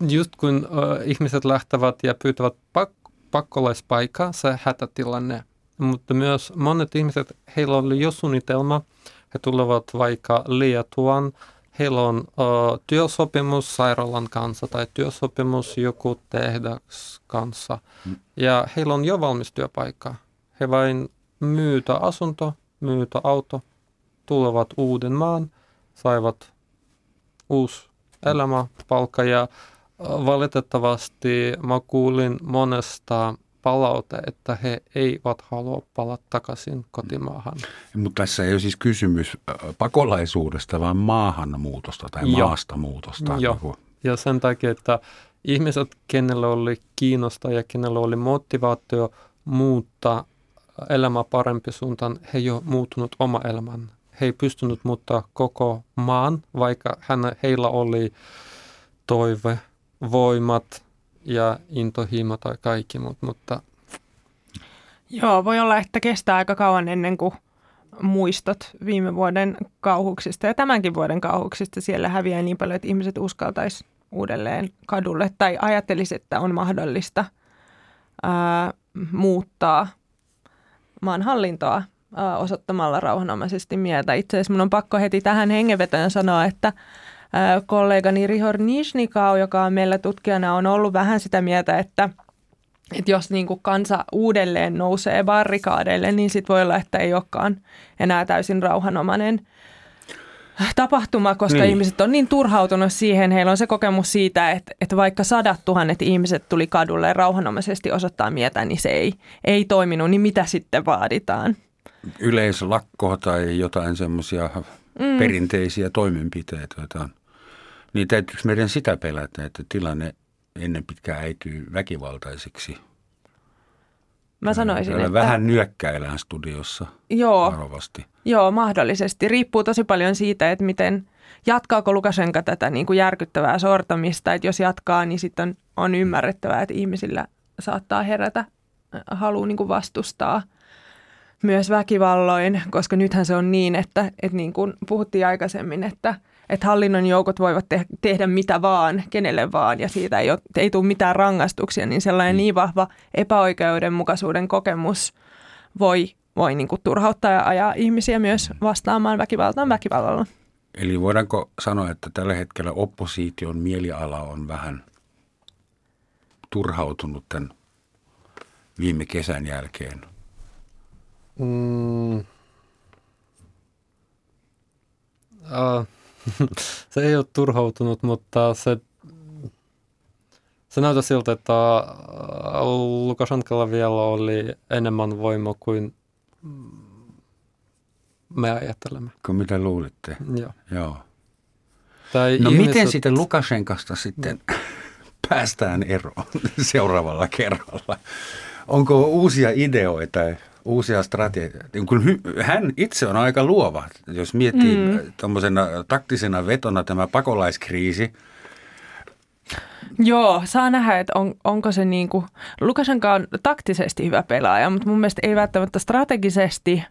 just kun ihmiset lähtevät ja pyytävät pak- pakkolaispaikkaa, se hätätilanne. Mutta myös monet ihmiset, heillä oli jo suunnitelma – he tulevat vaikka Liettuan, heillä on uh, työsopimus sairaalan kanssa tai työsopimus joku tehdas kanssa mm. ja heillä on jo valmis työpaikka. He vain myytä asunto, myytä auto, tulevat uuden maan, saivat uusi elämä, palkka ja valitettavasti mä kuulin monesta palaute, että he eivät halua palata takaisin kotimaahan. Mutta tässä ei ole siis kysymys pakolaisuudesta, vaan maahanmuutosta tai Joo. maastamuutosta. Joo, niin ja sen takia, että ihmiset, kenellä oli kiinnosta ja kenellä oli motivaatio muuttaa elämä parempi suuntaan, he ei ole muuttunut oma elämän. He ei pystynyt muuttaa koko maan, vaikka hän, heillä oli toive, voimat, ja intohimo tai kaikki, mutta, mutta... Joo, voi olla, että kestää aika kauan ennen kuin muistot viime vuoden kauhuksista ja tämänkin vuoden kauhuksista siellä häviää niin paljon, että ihmiset uskaltaisi uudelleen kadulle tai ajattelisi, että on mahdollista ää, muuttaa maan hallintoa ää, osoittamalla rauhanomaisesti mieltä. Itse asiassa minun on pakko heti tähän hengenvetoon sanoa, että kollegani Rihor Nishnikau, joka on meillä tutkijana, on ollut vähän sitä mieltä, että, että jos niin kuin kansa uudelleen nousee barrikaadeille, niin sitten voi olla, että ei olekaan enää täysin rauhanomainen – tapahtuma, koska niin. ihmiset on niin turhautunut siihen. Heillä on se kokemus siitä, että, että vaikka sadat tuhannet ihmiset tuli kadulle rauhanomaisesti osoittaa mieltä, niin se ei, ei toiminut. Niin mitä sitten vaaditaan? Yleislakko tai jotain semmoisia mm. perinteisiä toimenpiteitä. Jotain. Niin täytyykö meidän sitä pelätä, että tilanne ennen pitkään äityy väkivaltaiseksi? Mä sanoisin, Täällä että... vähän nyökkäillään studiossa joo, varovasti. Joo, mahdollisesti. Riippuu tosi paljon siitä, että miten jatkaako Lukashenka tätä niin kuin järkyttävää sortamista. Että jos jatkaa, niin sitten on, on ymmärrettävää, että ihmisillä saattaa herätä äh, halu niin kuin vastustaa myös väkivalloin, koska nythän se on niin, että, että niin kuin puhuttiin aikaisemmin, että – että hallinnon joukot voivat te- tehdä mitä vaan, kenelle vaan, ja siitä ei, ole, ei tule mitään rangaistuksia, niin sellainen mm. niin vahva epäoikeudenmukaisuuden kokemus voi, voi niin kuin turhauttaa ja ajaa ihmisiä myös vastaamaan väkivaltaan väkivallalla. Eli voidaanko sanoa, että tällä hetkellä opposition mieliala on vähän turhautunut tämän viime kesän jälkeen? Mm. Uh, se ei ole turhautunut, mutta se, se näyttää siltä, että Lukashenkalla vielä oli enemmän voimaa kuin me ajattelemme. Kuin mitä luulitte? Joo. Joo. Tai no ihmiset... miten siitä Lukashenkasta sitten no. päästään eroon seuraavalla kerralla? Onko uusia ideoita uusia strategioita. Niin hän itse on aika luova, jos miettii mm. tuommoisena taktisena vetona tämä pakolaiskriisi. Joo, saa nähdä, että on, onko se niin kuin, Lukashenka on taktisesti hyvä pelaaja, mutta mun mielestä ei välttämättä strategisesti.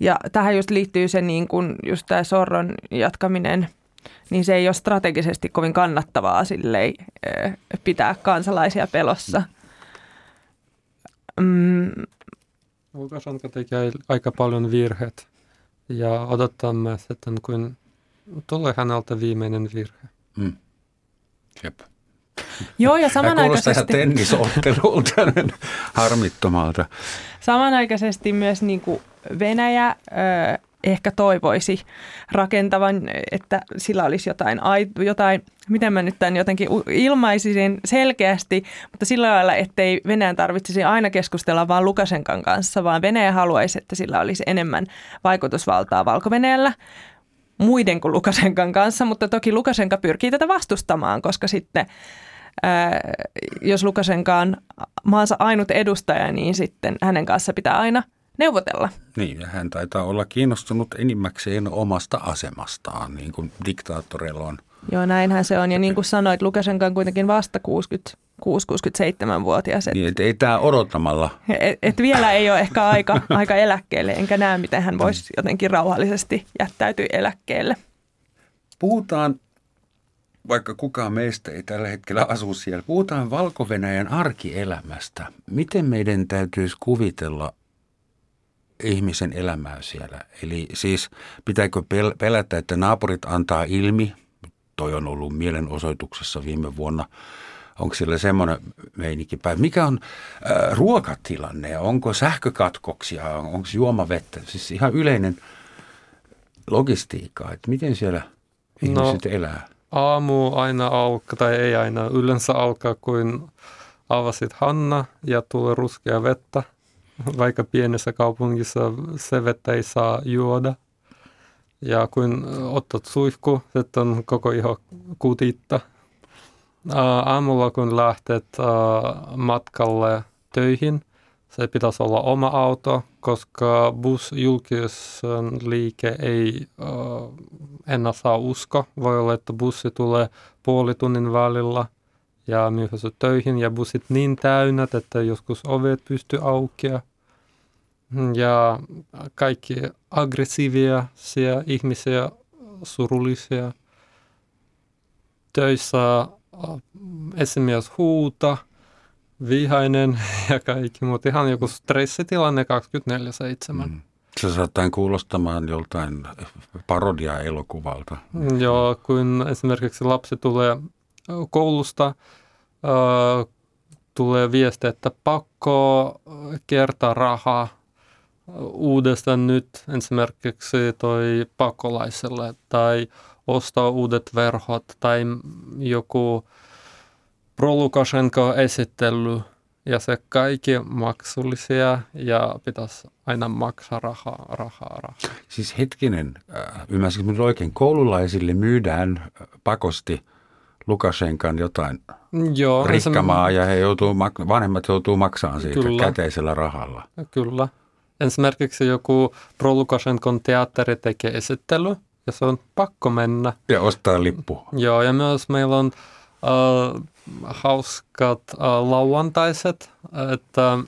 Ja tähän just liittyy se niin kuin, just tämä Sorron jatkaminen, niin se ei ole strategisesti kovin kannattavaa silleen, pitää kansalaisia pelossa. Mm, Lukashenko tekee aika paljon virheet ja odotamme sitten, kun tulee häneltä viimeinen virhe. Mm. Jep. Joo, ja samanaikaisesti... Tämä tennisottelulta harmittomalta. Samanaikaisesti myös niin kuin Venäjä ö, ehkä toivoisi rakentavan, että sillä olisi jotain, jotain miten mä nyt tämän jotenkin ilmaisisin selkeästi, mutta sillä lailla, ettei Venäjän tarvitsisi aina keskustella vaan Lukasenkan kanssa, vaan Venäjä haluaisi, että sillä olisi enemmän vaikutusvaltaa valko muiden kuin Lukasenkan kanssa, mutta toki Lukasenka pyrkii tätä vastustamaan, koska sitten jos Lukasenka on maansa ainut edustaja, niin sitten hänen kanssa pitää aina neuvotella. Niin, ja hän taitaa olla kiinnostunut enimmäkseen omasta asemastaan, niin kuin diktaattoreilla on – Joo, näinhän se on. Ja niin kuin sanoit, Lukashenka on kuitenkin vasta 66-67-vuotias. Et, niin, et ei tämä odottamalla. Et, et vielä ei ole ehkä aika, aika eläkkeelle, enkä näe, miten hän voisi jotenkin rauhallisesti jättäytyä eläkkeelle. Puhutaan, vaikka kukaan meistä ei tällä hetkellä asu siellä, puhutaan valko arkielämästä. Miten meidän täytyisi kuvitella ihmisen elämää siellä? Eli siis pitääkö pelätä, että naapurit antaa ilmi – toi on ollut mielenosoituksessa viime vuonna. Onko sillä semmoinen meininki päin? Mikä on äh, ruokatilanne? Onko sähkökatkoksia? Onko juomavettä? Siis ihan yleinen logistiikka, että miten siellä ihmiset no, elää? Aamu aina alkaa, tai ei aina, yleensä alkaa, kun avasit Hanna ja tulee ruskea vettä. Vaikka pienessä kaupungissa se vettä ei saa juoda – ja kun otat suihku, sitten on koko iho kutitta. Aamulla kun lähtet matkalle töihin, se pitäisi olla oma auto, koska bus liike ei enää saa usko. Voi olla, että bussi tulee puoli tunnin välillä ja myöhässä töihin ja bussit niin täynnät, että joskus ovet pystyy aukia ja kaikki aggressiivisia ihmisiä, surullisia. Töissä äh, esimies huuta, vihainen ja kaikki, mutta ihan joku stressitilanne 24-7. Mm. Se saattaa kuulostamaan joltain parodia-elokuvalta. Joo, kun esimerkiksi lapsi tulee koulusta, äh, tulee viesti, että pakko kertaa rahaa uudestaan nyt esimerkiksi toi pakolaiselle tai ostaa uudet verhot tai joku Pro esittely ja se kaikki maksullisia ja pitäisi aina maksaa rahaa, rahaa, rahaa. Siis hetkinen, äh, ymmärsinkö nyt oikein, koululaisille myydään pakosti Lukashenkan jotain Joo, rikkamaa ja he joutuu, vanhemmat joutuu maksamaan siitä kyllä, käteisellä rahalla. Kyllä. Esimerkiksi joku Pro Lukashenkon teatteri tekee esittely ja se on pakko mennä. Ja ostaa lippu. Joo, ja myös meillä on äh, hauskat äh, lauantaiset, että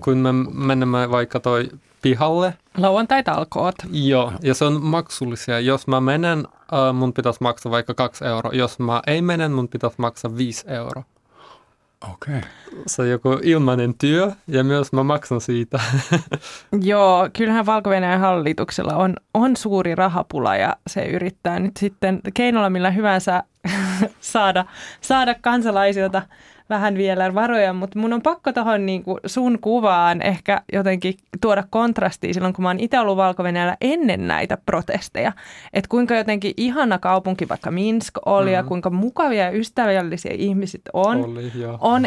kun me menemme vaikka toi pihalle. Lauantai-talkoot. Joo, ja se on maksullisia. Jos mä menen, äh, mun pitäisi maksaa vaikka kaksi euroa. Jos mä ei mene, mun pitäisi maksaa viisi euroa. Okei. Okay. Se on joku ilmainen työ ja myös mä maksan siitä. Joo, kyllähän valko hallituksella on, on suuri rahapula ja se yrittää nyt sitten keinolla millä hyvänsä saada, saada kansalaisilta vähän vielä varoja, mutta mun on pakko tuohon niin sun kuvaan ehkä jotenkin tuoda kontrastia silloin, kun mä oon itse ollut valko ennen näitä protesteja. Että kuinka jotenkin ihana kaupunki vaikka Minsk oli mm-hmm. ja kuinka mukavia ja ystävällisiä ihmiset on. Oli, on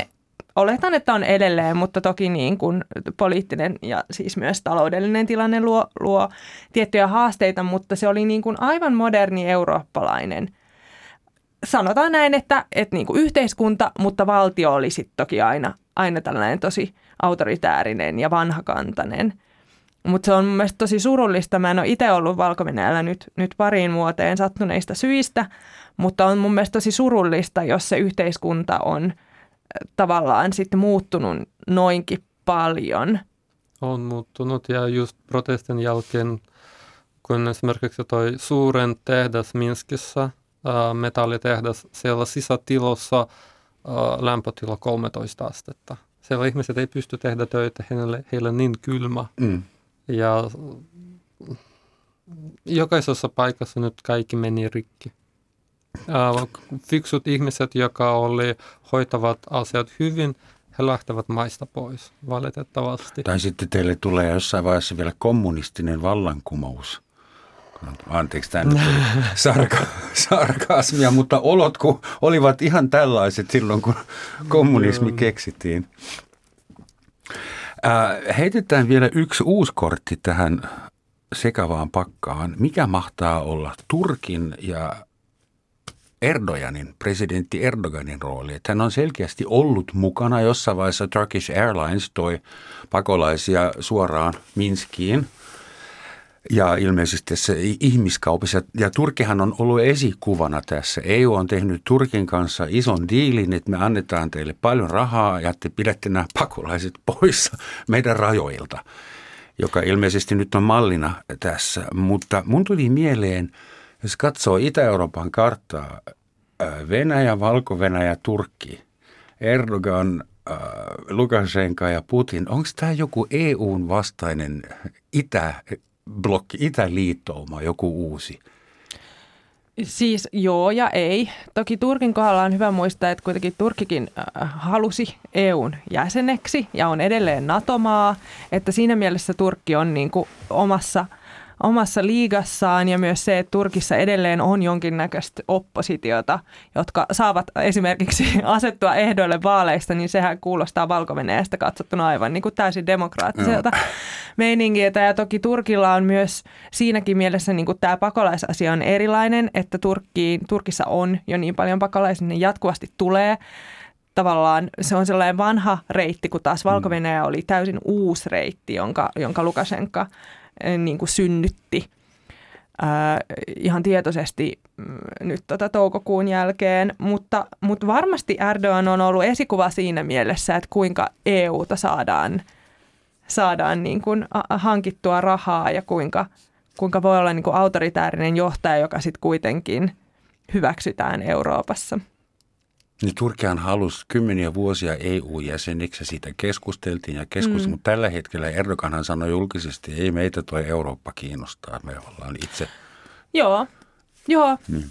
oletan, että on edelleen, mutta toki niin kuin poliittinen ja siis myös taloudellinen tilanne luo, luo tiettyjä haasteita, mutta se oli niin kuin aivan moderni eurooppalainen – sanotaan näin, että, että niin kuin yhteiskunta, mutta valtio oli sitten toki aina, aina tällainen tosi autoritäärinen ja vanhakantainen. Mutta se on mun mielestä tosi surullista. Mä en ole itse ollut valko nyt, nyt pariin vuoteen sattuneista syistä, mutta on mun mielestä tosi surullista, jos se yhteiskunta on tavallaan sitten muuttunut noinkin paljon. On muuttunut ja just protestin jälkeen, kun esimerkiksi toi suuren tehdas Minskissä – metallitehdas siellä sisätilossa lämpötila 13 astetta. Siellä ihmiset ei pysty tehdä töitä, heille, heille on niin kylmä. Mm. Ja jokaisessa paikassa nyt kaikki meni rikki. Fiksut ihmiset, jotka oli, hoitavat asiat hyvin, he lähtevät maista pois, valitettavasti. Tai sitten teille tulee jossain vaiheessa vielä kommunistinen vallankumous anteeksi tämä nyt sarka, sarkasmia, mutta olot kun olivat ihan tällaiset silloin, kun kommunismi keksittiin. Äh, heitetään vielä yksi uusi kortti tähän sekavaan pakkaan. Mikä mahtaa olla Turkin ja Erdoganin, presidentti Erdoganin rooli. Että hän on selkeästi ollut mukana jossain vaiheessa Turkish Airlines toi pakolaisia suoraan Minskiin – ja ilmeisesti se ihmiskaupassa. Ja Turkihan on ollut esikuvana tässä. EU on tehnyt Turkin kanssa ison diilin, että me annetaan teille paljon rahaa ja te pidätte nämä pakolaiset poissa meidän rajoilta, joka ilmeisesti nyt on mallina tässä. Mutta mun tuli mieleen, jos katsoo Itä-Euroopan karttaa, Venäjä, Valko-Venäjä, Turkki, Erdogan, Lukashenka ja Putin, onko tämä joku EUn vastainen itä blokki, itäliittouma, joku uusi? Siis joo ja ei. Toki Turkin kohdalla on hyvä muistaa, että kuitenkin Turkikin äh, halusi EUn jäseneksi ja on edelleen NATO-maa, että siinä mielessä Turkki on niin kuin omassa – omassa liigassaan ja myös se, että Turkissa edelleen on jonkinnäköistä oppositiota, jotka saavat esimerkiksi asettua ehdoille vaaleista, niin sehän kuulostaa valko katsottuna aivan niin kuin täysin demokraattiselta no. meiningiltä. Ja toki Turkilla on myös siinäkin mielessä niin kuin tämä pakolaisasia on erilainen, että Turkkiin, Turkissa on jo niin paljon pakolaisia, niin jatkuvasti tulee tavallaan se on sellainen vanha reitti, kun taas valko oli täysin uusi reitti, jonka, jonka Lukashenka niin kuin synnytti ää, ihan tietoisesti mm, nyt tota toukokuun jälkeen, mutta, mutta varmasti Erdogan on ollut esikuva siinä mielessä, että kuinka EUta saadaan, saadaan niin kuin hankittua rahaa ja kuinka, kuinka voi olla niin kuin autoritäärinen johtaja, joka sitten kuitenkin hyväksytään Euroopassa. Niin Turkihan halusi kymmeniä vuosia EU-jäseniksi ja siitä keskusteltiin ja keskusteltiin, mm. mutta tällä hetkellä Erdoganhan sanoi julkisesti, että ei meitä tuo Eurooppa kiinnostaa, me ollaan itse. Joo, joo. Mm.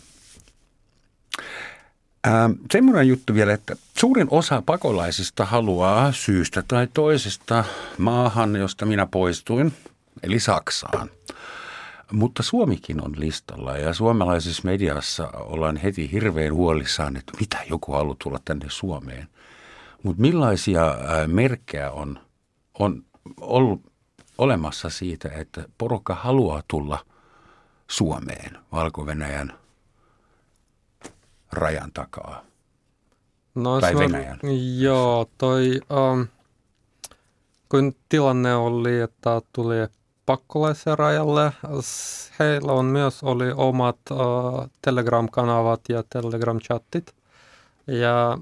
Ähm, semmoinen juttu vielä, että suurin osa pakolaisista haluaa syystä tai toisesta maahan, josta minä poistuin, eli Saksaan. Mutta Suomikin on listalla ja suomalaisessa mediassa ollaan heti hirveän huolissaan, että mitä joku haluaa tulla tänne Suomeen. Mutta millaisia merkkejä on, on ollut olemassa siitä, että porukka haluaa tulla Suomeen Valko-Venäjän rajan takaa? No, tai Venäjän? Joo, toi, um, kun tilanne oli, että tuli pakkolaisia rajalle, heillä on myös oli omat Telegram-kanavat ja Telegram-chattit. Ja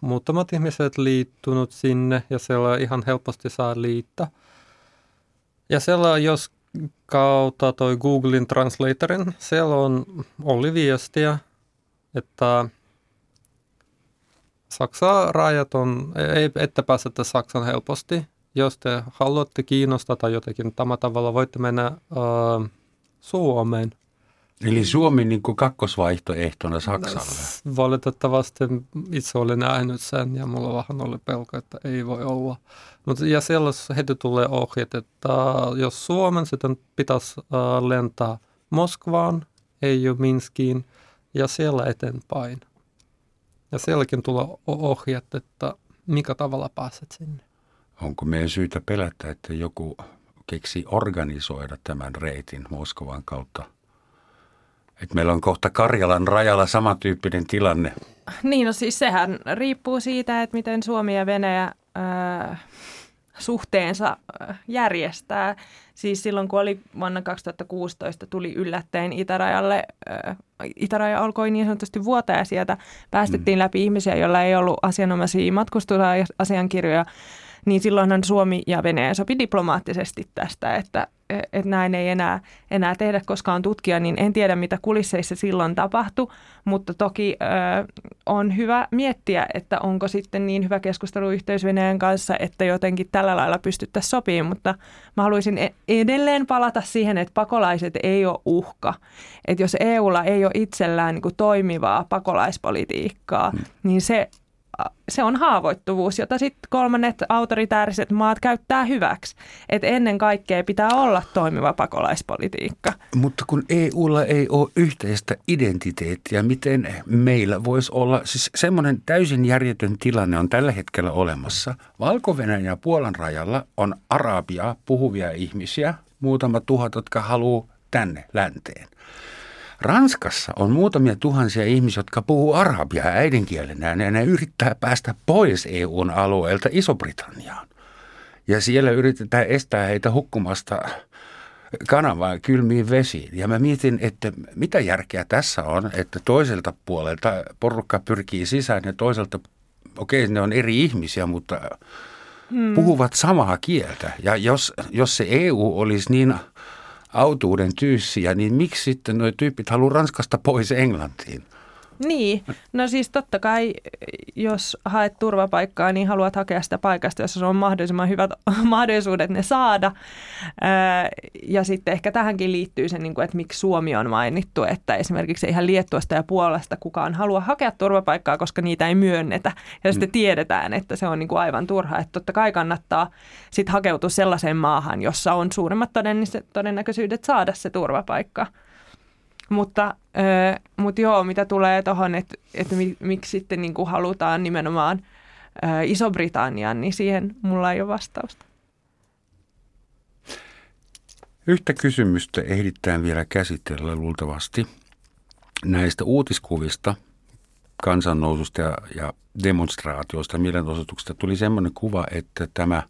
muutamat ihmiset liittynyt sinne ja siellä ihan helposti saa liittää. Ja siellä jos kautta toi Googlein Translatorin, siellä on, oli viestiä, että Saksan rajat on, ei, ette pääsette Saksan helposti. Jos te haluatte kiinnostaa tai jotenkin tämä tavalla, voitte mennä äh, Suomeen. Eli Suomi niin kuin kakkosvaihtoehtona Saksalle? Valitettavasti itse olen nähnyt sen ja mulla vähän oli pelko, että ei voi olla. Mutta ja siellä heti tulee ohjeet, että jos Suomen sitten pitäisi äh, lentää Moskvaan, ei ole Minskiin, ja siellä eteenpäin. Ja sielläkin tulee ohjeet, että mikä tavalla pääset sinne. Onko meidän syytä pelätä, että joku keksi organisoida tämän reitin Moskovan kautta? Että meillä on kohta Karjalan rajalla samantyyppinen tilanne. Niin, no siis sehän riippuu siitä, että miten Suomi ja Venäjä äh, suhteensa järjestää. Siis silloin, kun oli vuonna 2016, tuli yllättäen itärajalle, äh, itäraja alkoi niin sanotusti vuotaa ja sieltä päästettiin mm. läpi ihmisiä, joilla ei ollut asianomaisia matkustusasiankirjoja niin silloinhan Suomi ja Venäjä sopi diplomaattisesti tästä, että, että näin ei enää, enää tehdä, koska on tutkija, niin en tiedä mitä kulisseissa silloin tapahtui, mutta toki ö, on hyvä miettiä, että onko sitten niin hyvä keskusteluyhteys Venäjän kanssa, että jotenkin tällä lailla pystyttäisiin sopimaan, mutta mä haluaisin e-, edelleen palata siihen, että pakolaiset ei ole uhka. Että jos EUlla ei ole itsellään niin kuin toimivaa pakolaispolitiikkaa, hmm. niin se se on haavoittuvuus, jota sitten kolmannet autoritääriset maat käyttää hyväksi. Et ennen kaikkea pitää olla toimiva pakolaispolitiikka. Mutta kun EUlla ei ole yhteistä identiteettiä, miten meillä voisi olla, siis semmoinen täysin järjetön tilanne on tällä hetkellä olemassa. valko ja Puolan rajalla on arabia puhuvia ihmisiä, muutama tuhat, jotka haluaa tänne länteen. Ranskassa on muutamia tuhansia ihmisiä, jotka puhuu arabiaa äidinkielenään ja ne yrittää päästä pois EUn alueelta Iso-Britanniaan. Ja siellä yritetään estää heitä hukkumasta kanavaa kylmiin vesiin. Ja mä mietin, että mitä järkeä tässä on, että toiselta puolelta porukka pyrkii sisään ja toiselta, okei okay, ne on eri ihmisiä, mutta hmm. puhuvat samaa kieltä. Ja jos, jos se EU olisi niin autuuden tyyssiä, niin miksi sitten nuo tyypit haluaa Ranskasta pois Englantiin? Niin, no siis totta kai, jos haet turvapaikkaa, niin haluat hakea sitä paikasta, jossa on mahdollisimman hyvät mahdollisuudet ne saada. Ja sitten ehkä tähänkin liittyy se, niin että miksi Suomi on mainittu, että esimerkiksi ihan Liettuasta ja Puolasta kukaan halua hakea turvapaikkaa, koska niitä ei myönnetä. Ja sitten mm. tiedetään, että se on niin aivan turha. Että totta kai kannattaa sitten hakeutua sellaiseen maahan, jossa on suuremmat todennäköisyydet saada se turvapaikka. Mutta, ö, mutta joo, mitä tulee tuohon, että, että miksi sitten niin kuin halutaan nimenomaan ö, Iso-Britannian, niin siihen mulla ei ole vastausta. Yhtä kysymystä ehditään vielä käsitellä luultavasti näistä uutiskuvista, kansannoususta ja, ja demonstraatioista, mielenosoituksista tuli sellainen kuva, että tämä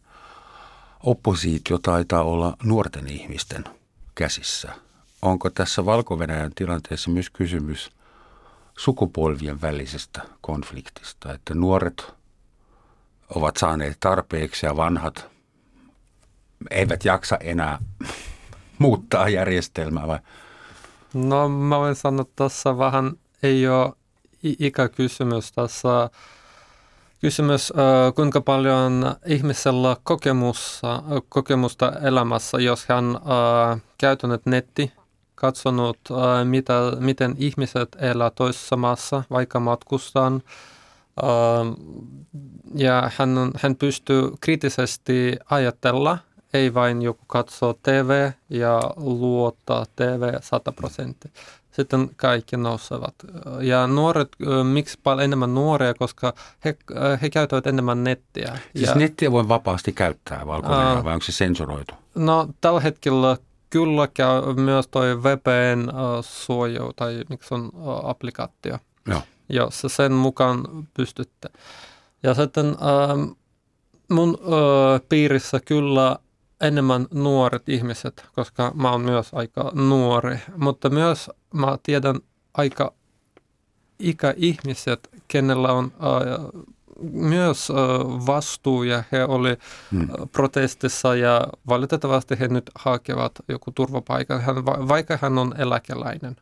oppositio taitaa olla nuorten ihmisten käsissä – onko tässä valko tilanteessa myös kysymys sukupolvien välisestä konfliktista, että nuoret ovat saaneet tarpeeksi ja vanhat eivät jaksa enää muuttaa järjestelmää vai? No mä voin sanoa, että tuossa vähän ei ole ikäkysymys tässä. Kysymys, kuinka paljon ihmisellä kokemusta, kokemusta elämässä, jos hän käytänyt netti, katsonut, mitä, miten ihmiset elää toisessa maassa, vaikka matkustaan, ja hän, hän pystyy kriittisesti ajatella, ei vain joku katsoo TV ja luottaa TV 100 prosenttia. Sitten kaikki nousevat. Ja nuoret, miksi paljon enemmän nuoria, koska he, he käyttävät enemmän nettiä. Siis ja, nettiä voi vapaasti käyttää valko vai onko se sensuroitu? No tällä hetkellä kyllä käy myös toi VPN suojau tai miksi on applikaatio. Joo. Jos sen mukaan pystytte. Ja sitten ähm, mun äh, piirissä kyllä enemmän nuoret ihmiset, koska mä oon myös aika nuori, mutta myös mä tiedän aika ikäihmiset, kenellä on äh, myös vastuu ja he oli hmm. protestissa ja valitettavasti he nyt hakevat joku turvapaikan, hän, vaikka hän on eläkeläinen.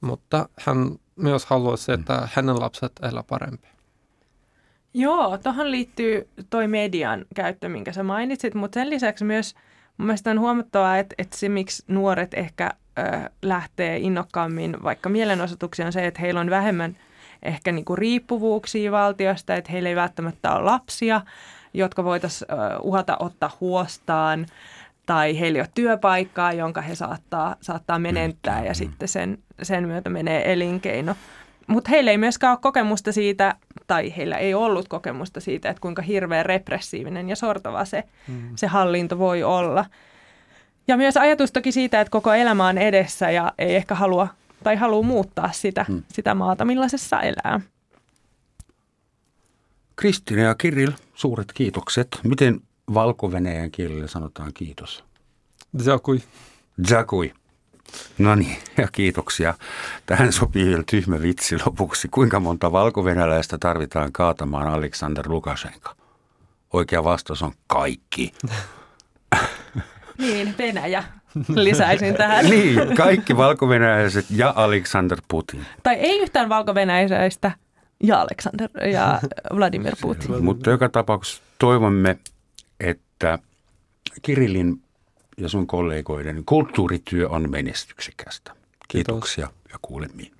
Mutta hän myös haluaisi, että hmm. hänen lapset elää parempi. Joo, tuohon liittyy toi median käyttö, minkä sä mainitsit, mutta sen lisäksi myös mun mielestä on huomattavaa, että, että se, miksi nuoret ehkä ö, lähtee innokkaammin vaikka mielenosoituksia, on se, että heillä on vähemmän ehkä niinku riippuvuuksia valtiosta, että heillä ei välttämättä ole lapsia, jotka voitaisiin uhata ottaa huostaan, tai heillä ei ole työpaikkaa, jonka he saattaa, saattaa menettää, ja sitten sen, sen myötä menee elinkeino. Mutta heillä ei myöskään ole kokemusta siitä, tai heillä ei ollut kokemusta siitä, että kuinka hirveän repressiivinen ja sortava se, mm. se hallinto voi olla. Ja myös ajatus toki siitä, että koko elämä on edessä ja ei ehkä halua tai haluaa muuttaa sitä, mm. sitä maata, millaisessa elää. Kristina ja Kirill, suuret kiitokset. Miten valko kielellä sanotaan kiitos? Dzakui. Dzakui. No niin, ja kiitoksia. Tähän sopii vielä tyhmä vitsi lopuksi. Kuinka monta valkovenäläistä tarvitaan kaatamaan Aleksander Lukashenka? Oikea vastaus on kaikki. niin, Venäjä. Lisäisin tähän. niin, kaikki valkovenäläiset ja Aleksander Putin. Tai ei yhtään valkovenäläistä ja Aleksander ja Vladimir Putin. Mutta joka tapauksessa toivomme, että Kirillin ja sun kollegoiden kulttuurityö on menestyksekästä. Kiitoksia Kiitos. ja kuulemiin.